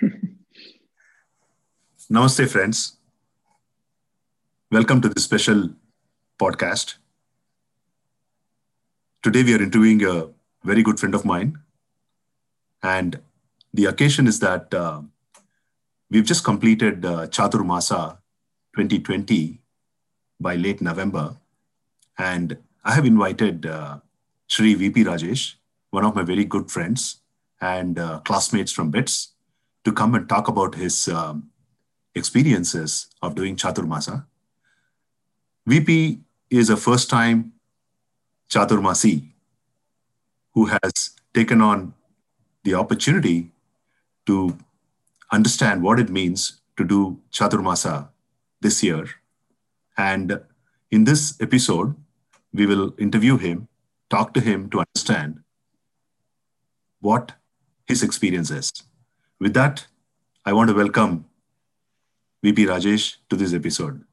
Namaste, friends. Welcome to this special podcast. Today, we are interviewing a very good friend of mine. And the occasion is that uh, we've just completed uh, Chatur Masa 2020 by late November. And I have invited uh, Shri VP Rajesh, one of my very good friends and uh, classmates from BITS, to come and talk about his um, experiences of doing Chaturmasa. VP is a first time Chaturmasi who has taken on the opportunity to understand what it means to do Chaturmasa this year. And in this episode, we will interview him, talk to him to understand what his experience is. With that, I want to welcome VP Rajesh to this episode.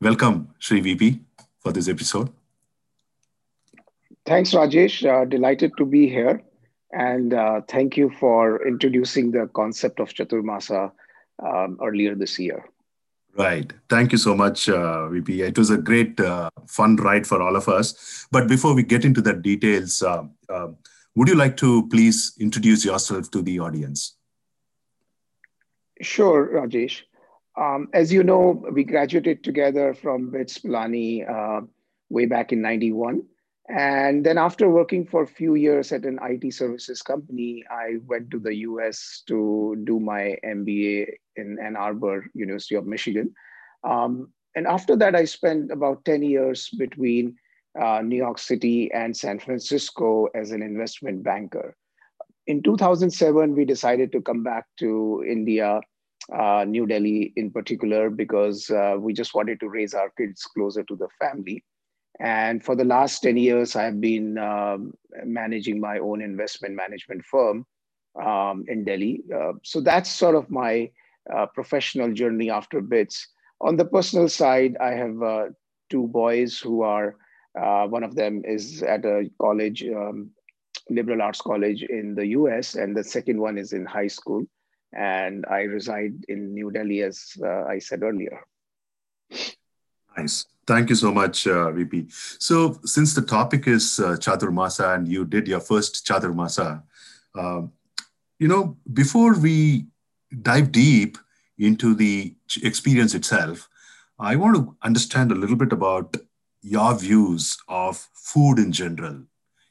Welcome, Sri VP, for this episode. Thanks, Rajesh. Uh, delighted to be here. And uh, thank you for introducing the concept of Chaturmasa um, earlier this year. Right. Thank you so much, uh, VP. It was a great, uh, fun ride for all of us. But before we get into the details, uh, uh, would you like to please introduce yourself to the audience? Sure, Rajesh. Um, as you know, we graduated together from BITS Pilani uh, way back in 91. And then after working for a few years at an IT services company, I went to the US to do my MBA in Ann Arbor, University of Michigan. Um, and after that, I spent about 10 years between uh, New York City and San Francisco as an investment banker. In 2007, we decided to come back to India, uh, New Delhi in particular, because uh, we just wanted to raise our kids closer to the family. And for the last 10 years, I've been um, managing my own investment management firm um, in Delhi. Uh, so that's sort of my uh, professional journey after BITS. On the personal side, I have uh, two boys who are, uh, one of them is at a college, um, liberal arts college in the US, and the second one is in high school. And I reside in New Delhi, as uh, I said earlier. Nice. Thank you so much, uh, VP. So, since the topic is uh, Chaturmasa and you did your first Chaturmasa, uh, you know, before we dive deep into the experience itself, I want to understand a little bit about your views of food in general.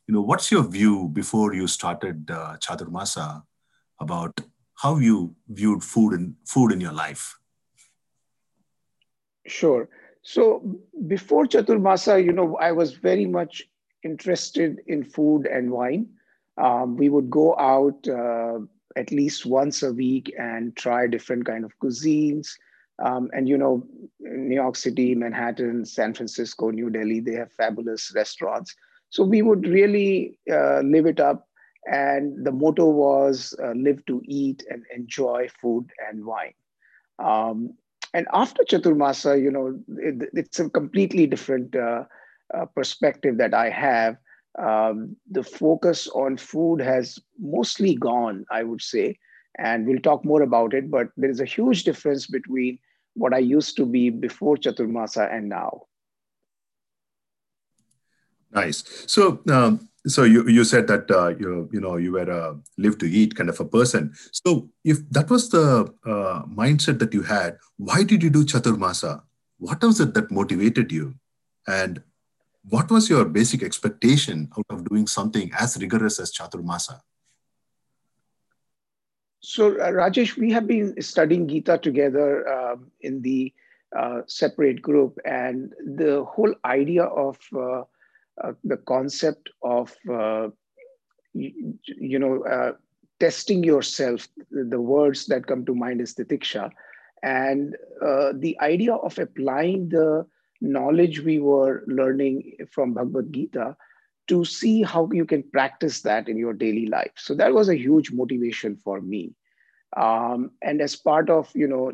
You know, what's your view before you started uh, Chaturmasa about how you viewed food and food in your life? Sure. So before Chaturmasa, you know, I was very much interested in food and wine. Um, we would go out uh, at least once a week and try different kind of cuisines. Um, and you know, New York City, Manhattan, San Francisco, New Delhi, they have fabulous restaurants. So we would really uh, live it up. And the motto was uh, live to eat and enjoy food and wine. Um, and after Chaturmasa, you know, it, it's a completely different uh, uh, perspective that I have. Um, the focus on food has mostly gone, I would say, and we'll talk more about it. But there is a huge difference between what I used to be before Chaturmasa and now. Nice. So, um, so you, you said that uh, you you know you were a live to eat kind of a person. So if that was the uh, mindset that you had why did you do chaturmasa? What was it that motivated you? And what was your basic expectation out of doing something as rigorous as chaturmasa? So uh, rajesh we have been studying gita together um, in the uh, separate group. And the whole idea of uh, the concept of uh, you, you, know uh, testing yourself. The words that come to mind is titiksha, and the idea of applying the knowledge we were learning from Bhagavad Gita to see how you can practice that in your daily life. So that was a huge motivation for me. Um, and as part of you know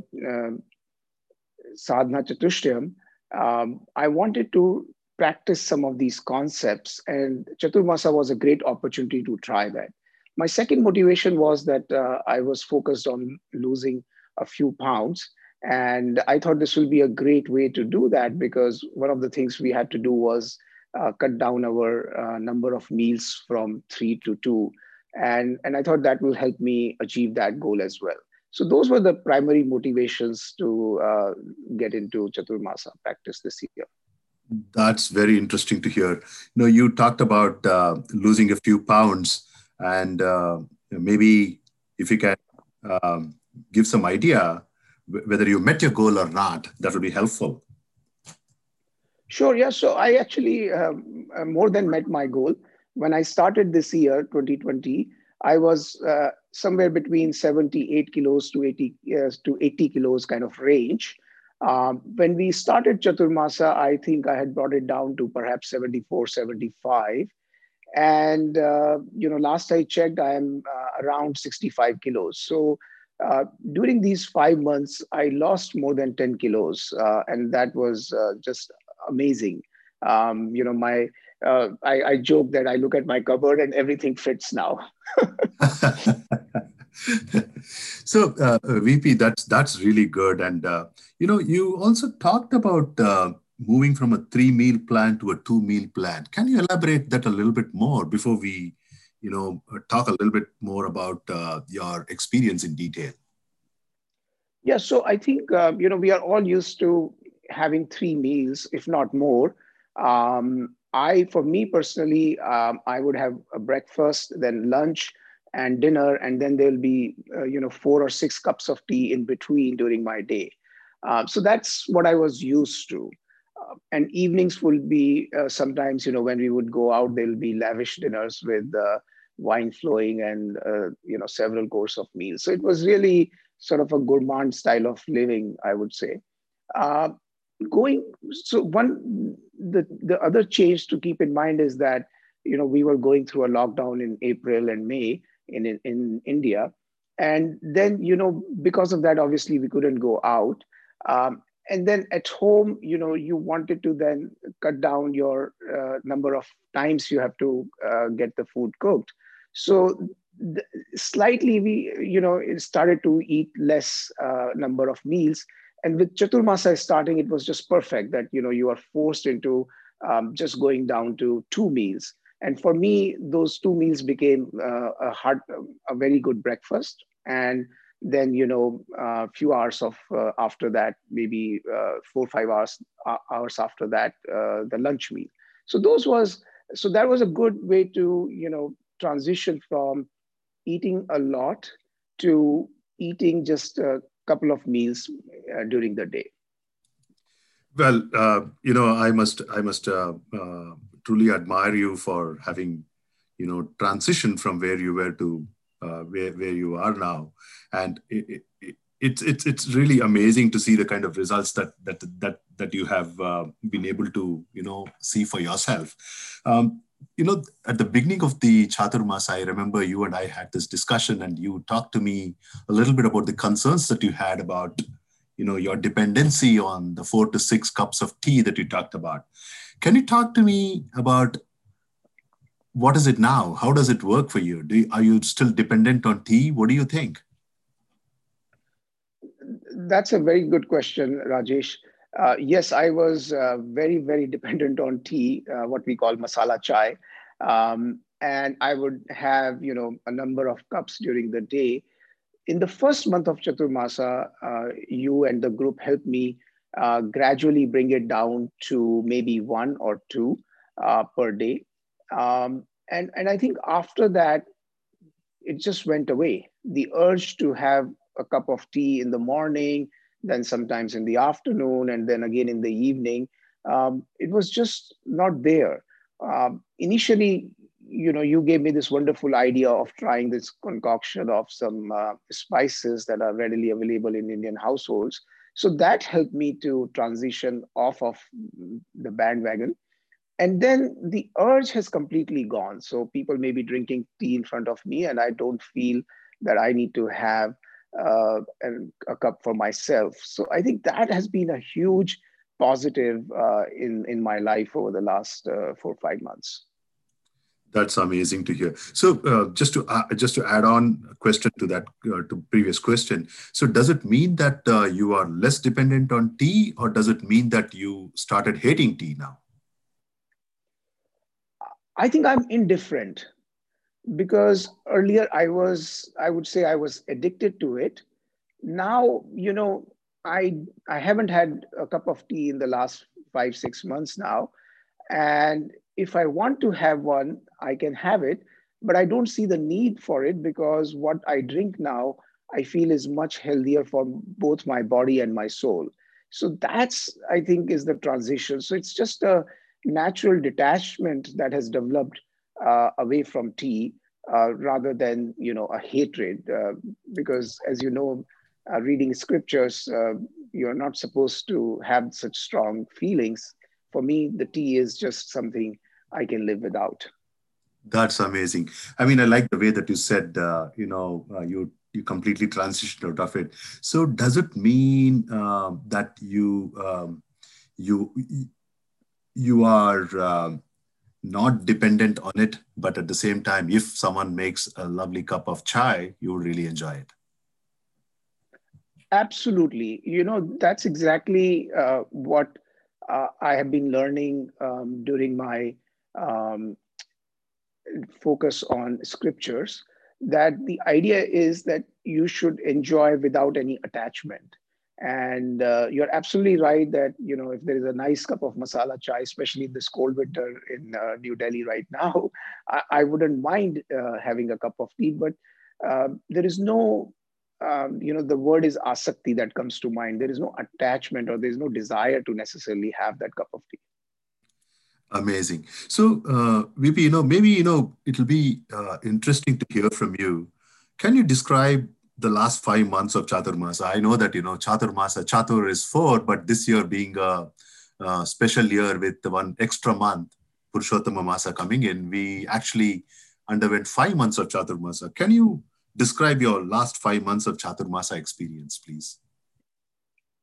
sadhana chatushtayam, um, I wanted to practice some of these concepts. And Chaturmasa was a great opportunity to try that. my second motivation was that uh, I was focused on losing a few pounds. And I thought this will be a great way to do that because one of the things we had to do was uh, cut down our uh, number of meals from three to two. And, and I thought that will help me achieve that goal as well. So those were the primary motivations to uh, get into Chaturmasa practice this year. That's very interesting to hear. You know, you talked about uh, losing a few pounds, and uh, maybe if you can um, give some idea whether you met your goal or not, that would be helpful. Sure. Yeah. So I actually um, uh, more than met my goal. When I started this year, 2020, I was uh, somewhere between 78 kilos to 80 uh, to 80 kilos kind of range. Um, when we started Chaturmasa, I think I had brought it down to perhaps 74, 75. And, uh, you know, last I checked, I am uh, around 65 kilos. So uh, during these five months, I lost more than 10 kilos. Uh, and that was uh, just amazing. Um, you know, my, I, I joke that I look at my cupboard and everything fits now. so uh, vp that's that's really good. And uh, you know you also talked about uh, moving from a three meal plan to a two meal plan. Can you elaborate that a little bit more before we you know talk a little bit more about uh, your experience in detail? Yeah so i think um, you know we are all used to having three meals if not more. Um, i for me personally um, i would have a breakfast then lunch and dinner, and then there'll be uh, you know four or six cups of tea in between during my day. Uh, so that's what I was used to. Uh, and evenings will be uh, sometimes you know when we would go out, there'll be lavish dinners with uh, wine flowing and uh, you know several course of meals. So it was really sort of a gourmand style of living, I would say. going so one the the other change to keep in mind is that you know we were going through a lockdown in April and May in, in, in India. And then, you know, because of that, obviously we couldn't go out. Um, and then at home, you know, you wanted to then cut down your uh, number of times you have to uh, get the food cooked. So slightly we, you know, started to eat less uh, number of meals. And with Chaturmasa starting, it was just perfect that, you know, you are forced into um, just going down to two meals. And for me, those two meals became uh, a hard, a very good breakfast. And then, you know, a uh, few hours of uh, after that, maybe uh, four, five hours, uh, hours after that, uh, the lunch meal. So those was, so that was a good way to, you know, transition from eating a lot to eating just a couple of meals during the day. Well, you know, I must, I must truly admire you for having, you know, transitioned from where you were to uh, where, where you are now. And it, it, it's, it's, it's really amazing to see the kind of results that, that, that, that you have uh, been able to, you know, see for yourself. Um, you know, at the beginning of the Chaturmas, I remember you and I had this discussion and you talked to me a little bit about the concerns that you had about, you know, your dependency on the four to six cups of tea that you talked about. Can you talk to me about what is it now? How does it work for you? Do you are you still dependent on tea? What do you think? That's a very good question, Rajesh. Uh, yes, I was uh, very, very dependent on tea, uh, what we call masala chai. Um, and I would have, you know, a number of cups during the day. In the first month of Chaturmasa, uh, you and the group helped me uh, gradually bring it down to maybe one or two uh, per day. Um, and, and I think after that, it just went away. The urge to have a cup of tea in the morning, then sometimes in the afternoon, and then again in the evening, um, it was just not there. Um, initially, you know, you gave me this wonderful idea of trying this concoction of some uh, spices that are readily available in Indian households. So that helped me to transition off of the bandwagon. And then the urge has completely gone. So people may be drinking tea in front of me, and I don't feel that I need to have uh, a, cup for myself. So I think that has been a huge positive uh, in in my life over the last uh, four or five months. That's amazing to hear. So, uh, just to uh, just to add on a question to that uh, to previous question. So, does it mean that uh, you are less dependent on tea, or does it mean that you started hating tea now? I think I'm indifferent because earlier I was, I would say, I was addicted to it. Now, you know, I I haven't had a cup of tea in the last five six months now, and if I want to have one, I can have it, but I don't see the need for it because what I drink now, I feel is much healthier for both my body and my soul. So that's, I think, is the transition. So it's just a natural detachment that has developed uh, away from tea uh, rather than, you know, a hatred. Uh, because as you know, uh, reading scriptures, uh, you're not supposed to have such strong feelings. For me, the tea is just something I can live without. That's amazing. I mean, I like the way that you said, uh, you know, uh, you you completely transitioned out of it. So, does it mean uh, that you um, you you are um, not dependent on it, but at the same time, if someone makes a lovely cup of chai, you really enjoy it? Absolutely. You know, that's exactly uh, what uh, I have been learning um, during my um, focus on scriptures that the idea is that you should enjoy without any attachment. And uh, you're absolutely right that you know if there is a nice cup of masala chai especially in this cold winter in uh, new delhi right now i, I wouldn't mind uh, having a cup of tea. But um, there is no um, you know the word is asakti that comes to mind. There is no attachment or there's no desire to necessarily have that cup of tea Amazing. So, uh, maybe you know, maybe you know, it'll be uh, interesting to hear from you. Can you describe the last five months of Chaturmasa? I know that you know Chaturmasa, Chatur is four, but this year being a, a special year with one extra month, Purushottama Masa coming in, we actually underwent five months of Chaturmasa. Can you describe your last five months of Chaturmasa experience, please?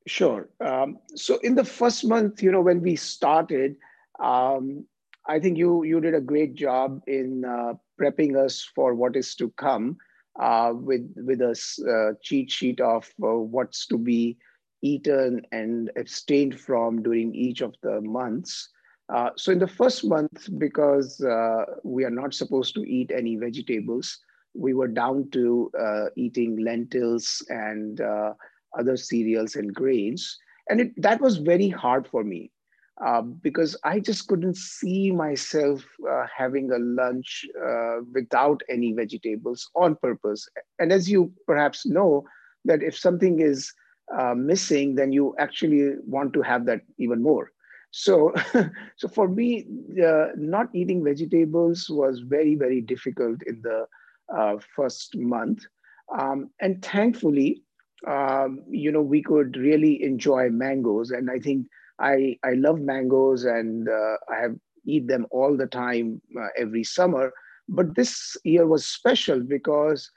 Sure. Um, so, in the first month, you know, when we started, um, I think you you did a great job in uh, prepping us for what is to come uh, with with a uh, cheat sheet of uh, what's to be eaten and abstained from during each of the months. Uh, so in the first month, because uh, we are not supposed to eat any vegetables, we were down to eating lentils and other cereals and grains, and it, that was very hard for me uh, because I just couldn't see myself uh, having a lunch uh, without any vegetables on purpose. And as you perhaps know, that if something is uh, missing, then you actually want to have that even more. So, so for me, not eating vegetables was very, very difficult in the uh, first month. Um, and thankfully, um, you know, we could really enjoy mangoes. And I think I, I love mangoes and uh, I have eat them all the time uh, every summer. But this year was special because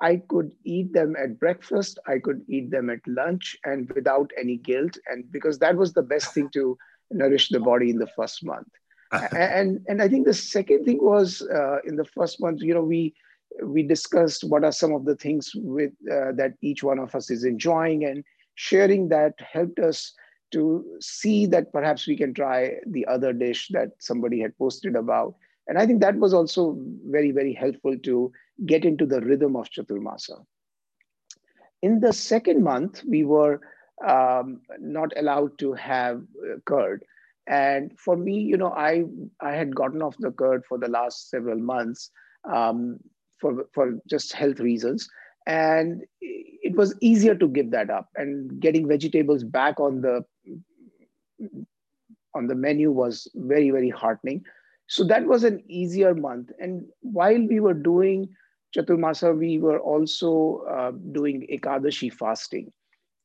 I could eat them at breakfast, I could eat them at lunch, and without any guilt. And because that was the best thing to nourish the body in the first month. and and I think the second thing was uh, in the first month, you know, we we discussed what are some of the things with uh, that each one of us is enjoying, and sharing that helped us to see that perhaps we can try the other dish that somebody had posted about. And I think that was also very, very helpful to get into the rhythm of Chaturmasa. In the second month, we were um, not allowed to have uh, curd. And for me, you know, I, I had gotten off the curd for the last several months um, for, for just health reasons and it was easier to give that up and getting vegetables back on the on the menu was very very heartening so that was an easier month and while we were doing chaturmasa we were also uh, doing ekadashi fasting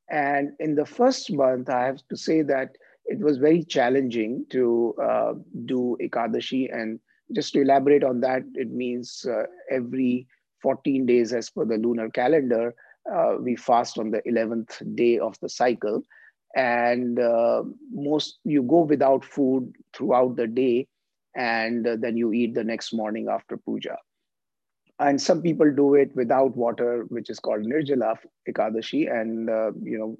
and in the first month i have to say that it was very challenging to uh, do ekadashi and just to elaborate on that it means uh, every 14 days as per the lunar calendar. Uh, we fast on the 11th day of the cycle. And uh, most you go without food throughout the day. and then you eat the next morning after puja. And some people do it without water, which is called Nirjala Ekadashi. And, uh, you know,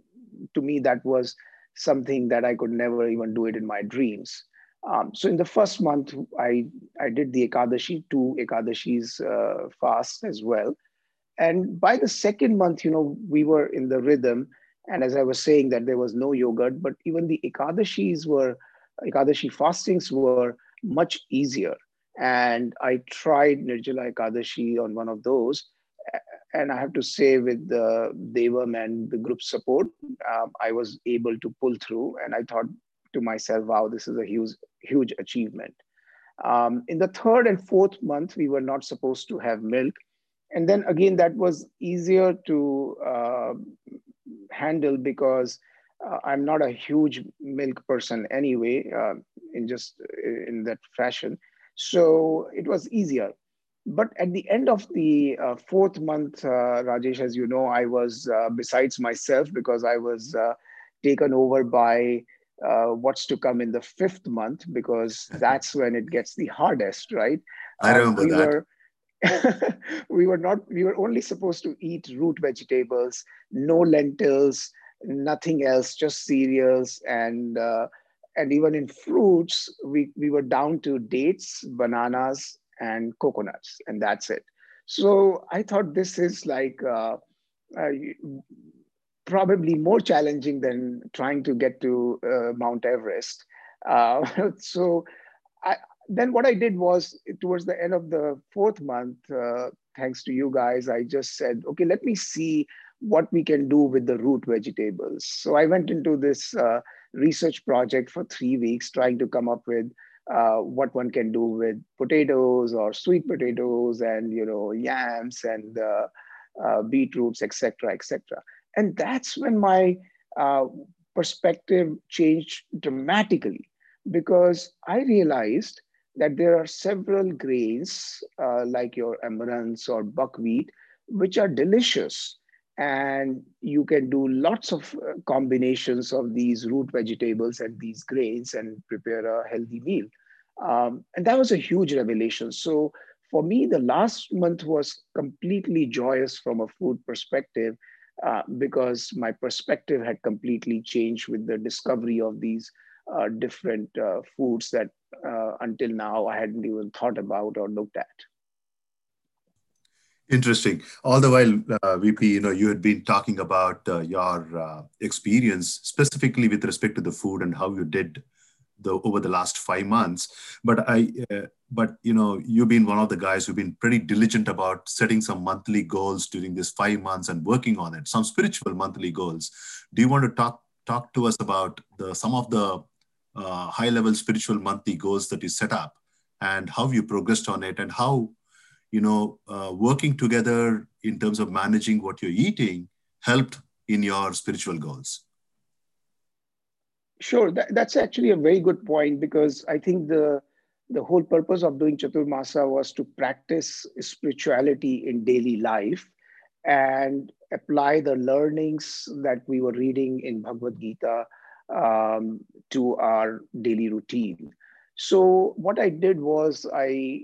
to me, that was something that I could never even do it in my dreams. Um, so in the first month, I, I did the Ekadashi, two Ekadashis uh, fast as well. And by the second month, you know, we were in the rhythm. And as I was saying that there was no yogurt, but even the Ekadashis were, Ekadashi fastings were much easier. And I tried Nirjala Ekadashi on one of those. And I have to say, with the Devam and the group support, um, I was able to pull through. And I thought to myself, wow, this is a huge, huge achievement. Um, in the third and fourth month, we were not supposed to have milk. And then again, that was easier to uh, handle because uh, I'm not a huge milk person anyway, uh, in just in that fashion. So it was easier. But at the end of the uh, fourth month, uh, Rajesh, as you know, I was uh, besides myself because I was uh, taken over by what's to come in the fifth month because that's when it gets the hardest, right? I remember we that. Were, we were not we were only supposed to eat root vegetables no lentils nothing else just cereals and uh, and even in fruits we we were down to dates bananas and coconuts and that's it. So i thought this is like uh, uh, probably more challenging than trying to get to uh, mount everest. Uh, so I, then what I did was towards the end of the fourth month, uh, thanks to you guys, I just said, okay, let me see what we can do with the root vegetables. So I went into this uh, research project for three weeks, trying to come up with uh, what one can do with potatoes or sweet potatoes and you know yams and uh, uh, beetroots, etc., etc. And that's when my uh, perspective changed dramatically because I realized that there are several grains uh, like your amaranths or buckwheat, which are delicious. And you can do lots of uh, combinations of these root vegetables and these grains and prepare a healthy meal. Um, and that was a huge revelation. So for me, the last month was completely joyous from a food perspective uh, because my perspective had completely changed with the discovery of these uh, different uh, foods that uh, until now I hadn't even thought about or looked at. Interesting. All the while, uh, VP, you know, you had been talking about uh, your uh, experience specifically with respect to the food and how you did the over the last five months. But I, uh, but you know, you've been one of the guys who've been pretty diligent about setting some monthly goals during this five months and working on it. Some spiritual monthly goals. Do you want to talk talk to us about the some of the uh, high level spiritual monthly goals that you set up and how you progressed on it and how you know uh, working together in terms of managing what you're eating helped in your spiritual goals. Sure. That, that's actually a very good point because i think the the whole purpose of doing chaturmasa was to practice spirituality in daily life and apply the learnings that we were reading in bhagavad gita um, to our daily routine. So what I did was I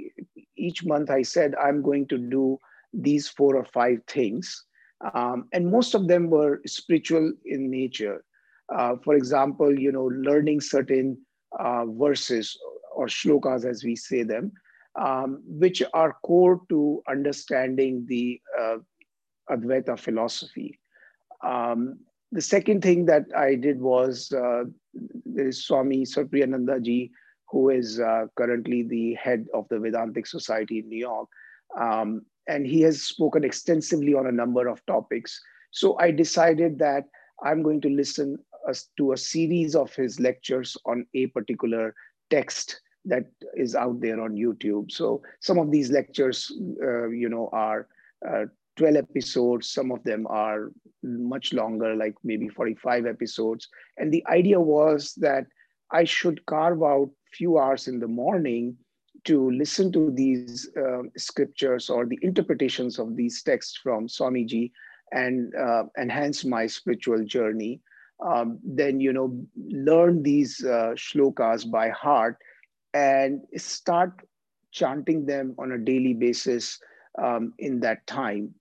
each month I said I'm going to do these four or five things, um, and most of them were spiritual in nature. Uh, for example, you know, learning certain uh, verses or shlokas as we say them, um, which are core to understanding the uh, Advaita philosophy. Um, the second thing that I did was uh, there is Swami Sarvapriyananda ji, who is uh, currently the head of the Vedantic Society in New York. Um, and he has spoken extensively on a number of topics. So I decided that I'm going to listen to a series of his lectures on a particular text that is out there on YouTube. So some of these lectures, uh, you know, are uh, 12 episodes. Some of them are much longer, like maybe 45 episodes. And the idea was that I should carve out few hours in the morning to listen to these uh, scriptures or the interpretations of these texts from Swamiji and uh, enhance my spiritual journey. Um, then, you know, learn these uh, shlokas by heart and start chanting them on a daily basis um, in that time.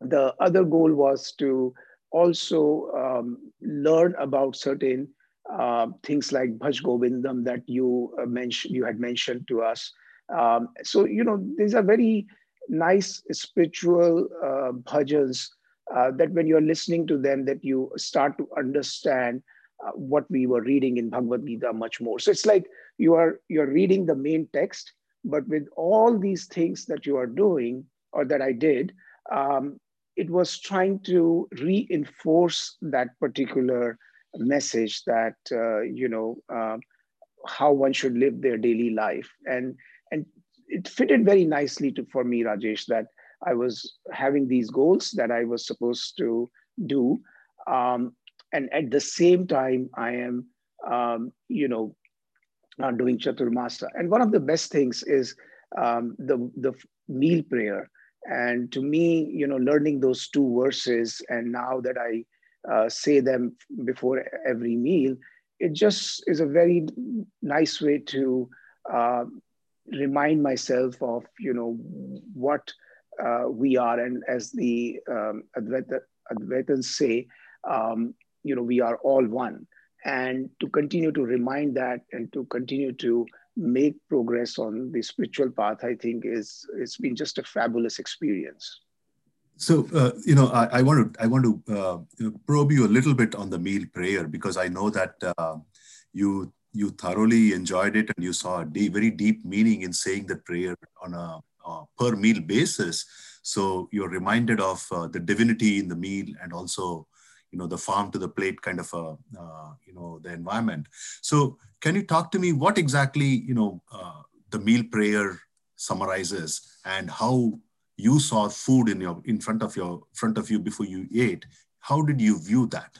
The other goal was to also um, learn about certain uh, things like Bhaj Govindam that you uh, mentioned, you had mentioned to us. Um, so you know these are very nice spiritual uh, bhajans uh, that when you're listening to them, that you start to understand uh, what we were reading in Bhagavad Gita much more. So it's like you are you're reading the main text, but with all these things that you are doing or that I did, um, it was trying to reinforce that particular message that uh, you know uh, how one should live their daily life. And and it fitted very nicely to, for me rajesh that i was having these goals that i was supposed to do. Um, and at the same time i am um, you know uh, doing chaturmasa. And one of the best things is um, the the meal prayer and to me you know learning those two verses and now that i uh, say them before every meal it just is a very nice way to uh, remind myself of you know what uh, we are. And as the um, say um, you know we are all one. And to continue to remind that and to continue to make progress on the spiritual path i think is it's been just a fabulous experience. So uh, you know I, I, want to i want to uh, probe you a little bit on the meal prayer because i know that uh, you you thoroughly enjoyed it and you saw a deep, very deep meaning in saying the prayer on a, per meal basis. So you're reminded of uh, the divinity in the meal and also you know the farm to the plate kind of a uh, you know the environment. So can you talk to me what exactly you know uh, the meal prayer summarizes and how you saw food in your in front of your front of you before you ate? How did you view that?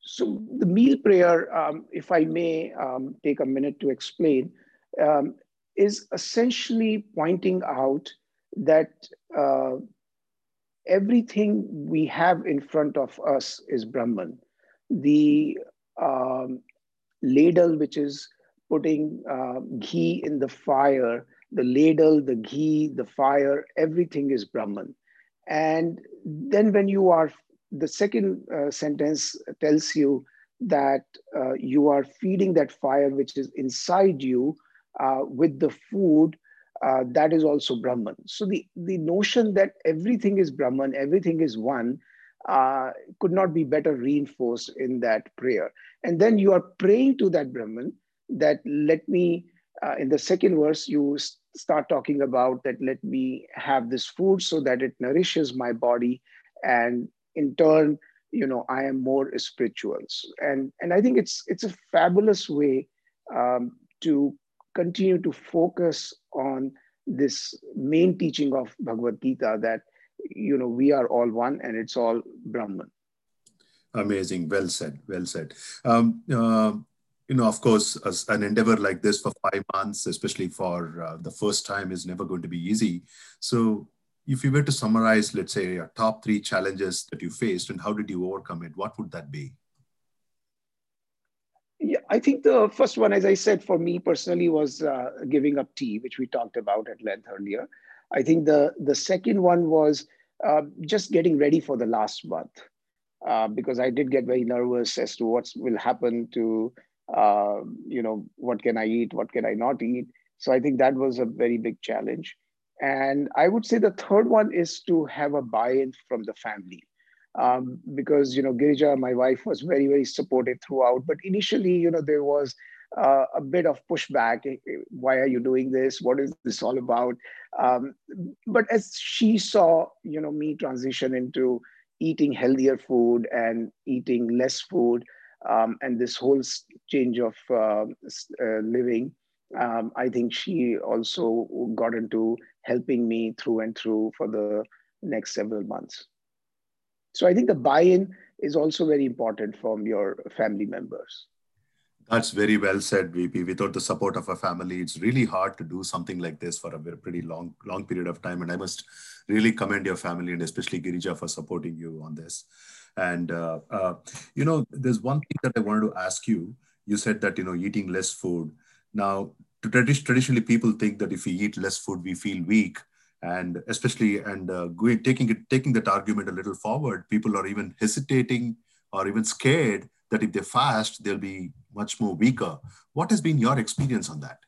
So the meal prayer um, if i may um, take a minute to explain um, is essentially pointing out that uh, everything we have in front of us is Brahman. The um, ladle, which is putting uh, ghee in the fire, the ladle, the ghee, the fire, everything is Brahman. And then when you are, the second uh, sentence tells you that uh, you are feeding that fire which is inside you uh, with the food uh, that is also Brahman. So the, the notion that everything is Brahman, everything is one, uh, could not be better reinforced in that prayer. And then you are praying to that Brahman that let me, uh, in the second verse, you start talking about that let me have this food so that it nourishes my body. And in turn, you know, I am more spiritual. And, and I think it's, it's a fabulous way um, to continue to focus on this main teaching of Bhagavad Gita that you know we are all one and it's all Brahman. Amazing, well said, well said. Um, uh, you know, of course, an endeavor like this for five months, especially for uh, the first time, is never going to be easy. So, if you were to summarize, let's say, your top three challenges that you faced and how did you overcome it, what would that be? I think the first one, as I said, for me personally, was uh, giving up tea, which we talked about at length earlier. I think the the second one was uh, just getting ready for the last month, uh, because I did get very nervous as to what will happen to, uh, you know, what can I eat, what can I not eat. So I think that was a very big challenge. And I would say the third one is to have a buy-in from the family um, because you know Girija, my wife, was very very supportive throughout. But initially, you know, there was uh, a bit of pushback. Why are you doing this? What is this all about? Um, but as she saw, you know, me transition into eating healthier food and eating less food, um, and this whole change of uh, uh, living, um, I think she also got into helping me through and through for the next several months. So I think the buy-in is also very important from your family members. That's very well said, VP. Without the support of a family, it's really hard to do something like this for a pretty long, long period of time. And I must really commend your family and especially Girija for supporting you on this. And uh, uh, you know, there's one thing that I wanted to ask you. you said that you know eating less food. Now, traditionally, people think that if we eat less food, we feel weak, and especially and uh, taking it taking that argument a little forward, people are even hesitating or even scared that if they fast, they'll be much more weaker. What has been your experience on that?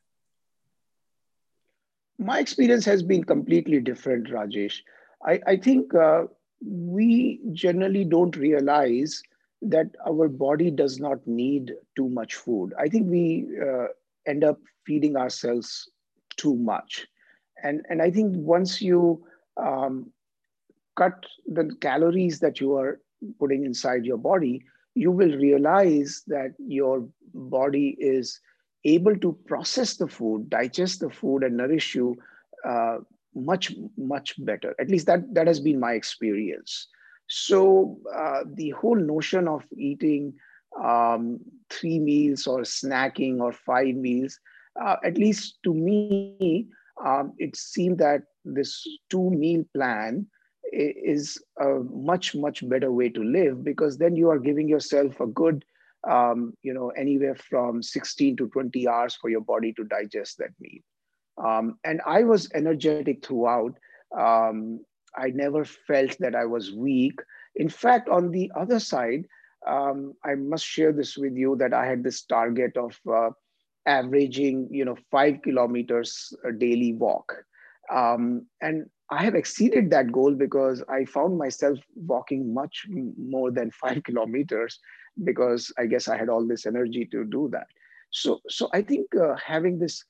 My experience has been completely different, Rajesh. I, I think uh, we generally don't realize that our body does not need too much food. I think we uh, end up feeding ourselves too much. And, and I think once you um, cut the calories that you are putting inside your body, you will realize that your body is able to process the food, digest the food, and nourish you uh, much, much better. At least that, that has been my experience. So uh, the whole notion of eating um, three meals or snacking or five meals, uh, at least to me, um, it seemed that this two meal plan is a much much better way to live because then you are giving yourself a good um, you know anywhere from 16 to 20 hours for your body to digest that meal um, and i was energetic throughout um, I never felt that I was weak. In fact, on the other side, um, I must share this with you that I had this target of uh, averaging, you know, five kilometers a daily walk. Um, and I have exceeded that goal because I found myself walking much more than five kilometers because I guess I had all this energy to do that. So, so I think uh, having this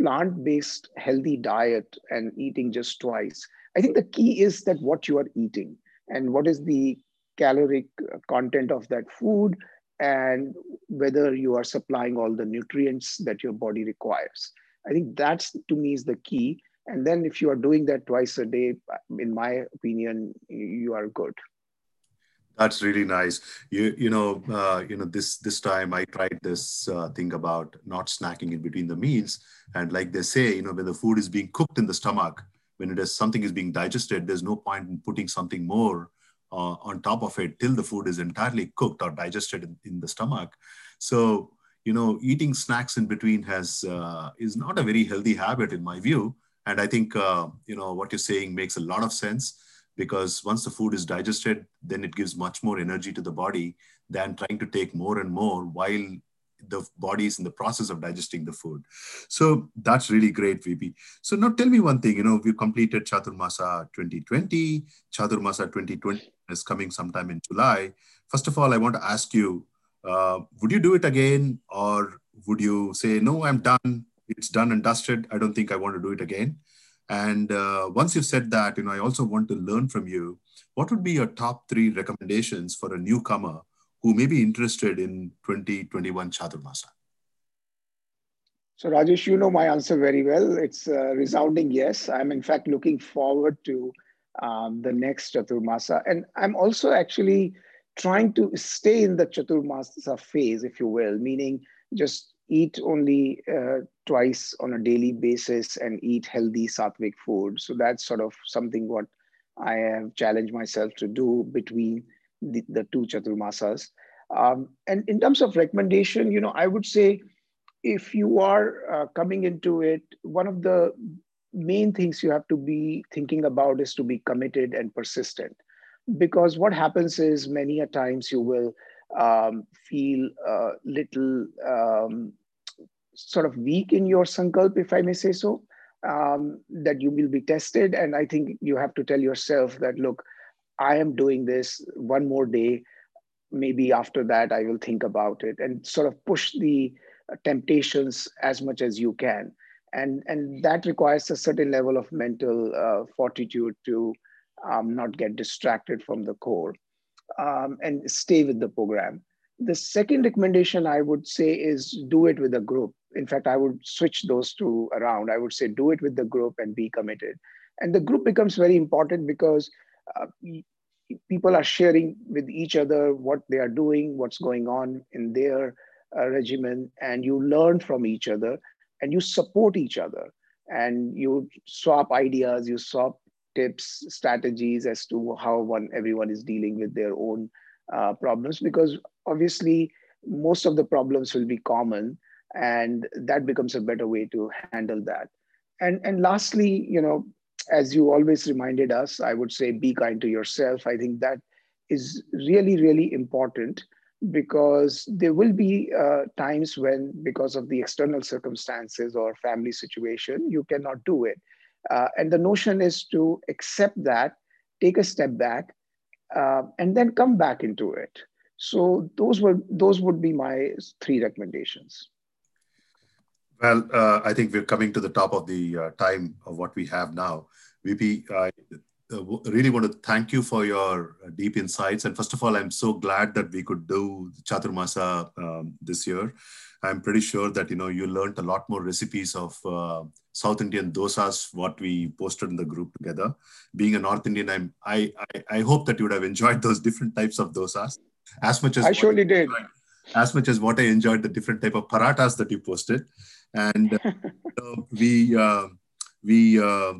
plant-based healthy diet and eating just twice I think the key is that what you are eating and what is the caloric content of that food and whether you are supplying all the nutrients that your body requires. I think that's to me is the key. And then if you are doing that twice a day, in my opinion, you are good. That's really nice. You you know uh, you know this this time I tried this uh, thing about not snacking in between the meals, and like they say, you know when the food is being cooked in the stomach, when it is something is being digested, there's no point in putting something more uh, on top of it till the food is entirely cooked or digested in, in the stomach. So, you know, eating snacks in between has uh, is not a very healthy habit in my view. And I think, uh, you know, what you're saying makes a lot of sense because once the food is digested, then it gives much more energy to the body than trying to take more and more while the body is in the process of digesting the food. So that's really great, VP. So now tell me one thing, you know, we completed Chaturmasa 2020, Chaturmasa 2020 is coming sometime in July. First of all, I want to ask you, uh, would you do it again or would you say, no, I'm done, it's done and dusted, I don't think I want to do it again? And uh, once you've said that, you know, I also want to learn from you, what would be your top three recommendations for a newcomer who may be interested in 2021 Chaturmasa? So, Rajesh, you know my answer very well. It's a resounding yes. I'm, in fact, looking forward to um, the next Chaturmasa. And I'm also actually trying to stay in the Chaturmasa phase, if you will, meaning just eat only uh, twice on a daily basis and eat healthy sattvic food. So, that's sort of something what I have challenged myself to do between the, the two chaturmasas. Um, and in terms of recommendation, you know, I would say if you are uh, coming into it, one of the main things you have to be thinking about is to be committed and persistent. Because what happens is many a times you will um, feel a little um, sort of weak in your sankalp, if I may say so, um, that you will be tested. And I think you have to tell yourself that, look, I am doing this one more day. Maybe after that, I will think about it and sort of push the temptations as much as you can. And, and that requires a certain level of mental uh, fortitude to um, not get distracted from the core um, and stay with the program. The second recommendation I would say is do it with a group. In fact, I would switch those two around. I would say do it with the group and be committed. And the group becomes very important because uh, people are sharing with each other what they are doing, what's going on in their uh, regimen, and you learn from each other and you support each other and you swap ideas, you swap tips, strategies as to how one everyone is dealing with their own uh, problems. Because obviously, most of the problems will be common and that becomes a better way to handle that and and lastly you know as you always reminded us i would say be kind to yourself i think that is really really important because there will be uh, times when because of the external circumstances or family situation you cannot do it. Uh, and the notion is to accept that take a step back uh, and then come back into it. So those were those would be my three recommendations. Well, uh, I think we're coming to the top of the uh, time of what we have now. VP, I really want to thank you for your uh, deep insights. And first of all, I'm so glad that we could do Chaturmasa um, this year. I'm pretty sure that you know you learned a lot more recipes of uh, South Indian dosas, what we posted in the group together. Being a North Indian, I'm, I, I, I hope that you would have enjoyed those different types of dosas as much as I surely did. As much as what I enjoyed the different type of parathas that you posted and uh, we uh, we uh,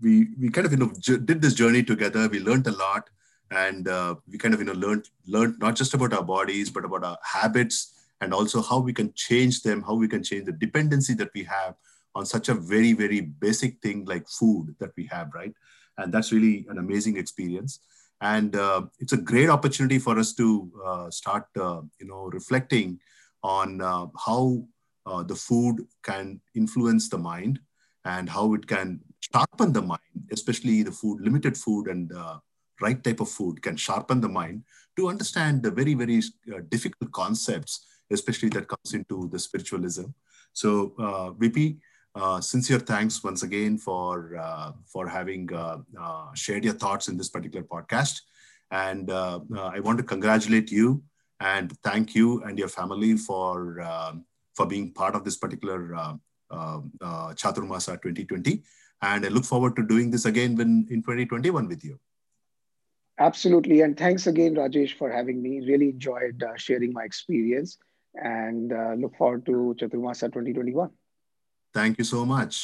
we we kind of you know did this journey together. We learned a lot, and we kind of you know learned learned not just about our bodies but about our habits and also how we can change them, how we can change the dependency that we have on such a very very basic thing like food that we have, right? And that's really an amazing experience and uh, it's a great opportunity for us to uh, start uh, you know reflecting on how uh, the food can influence the mind and how it can sharpen the mind, especially the food, limited food and uh, right type of food can sharpen the mind to understand the very, very uh, difficult concepts, especially that comes into the spiritualism. So, uh, VP, uh, sincere thanks once again for uh, for having uh, uh, shared your thoughts in this particular podcast, and I want to congratulate you and thank you and your family for for being part of this particular Chaturmasa 2020. And I look forward to doing this again when, in 2021 with you. Absolutely. And thanks again, Rajesh, for having me. Really enjoyed uh, sharing my experience and uh, look forward to Chaturmasa 2021. Thank you so much.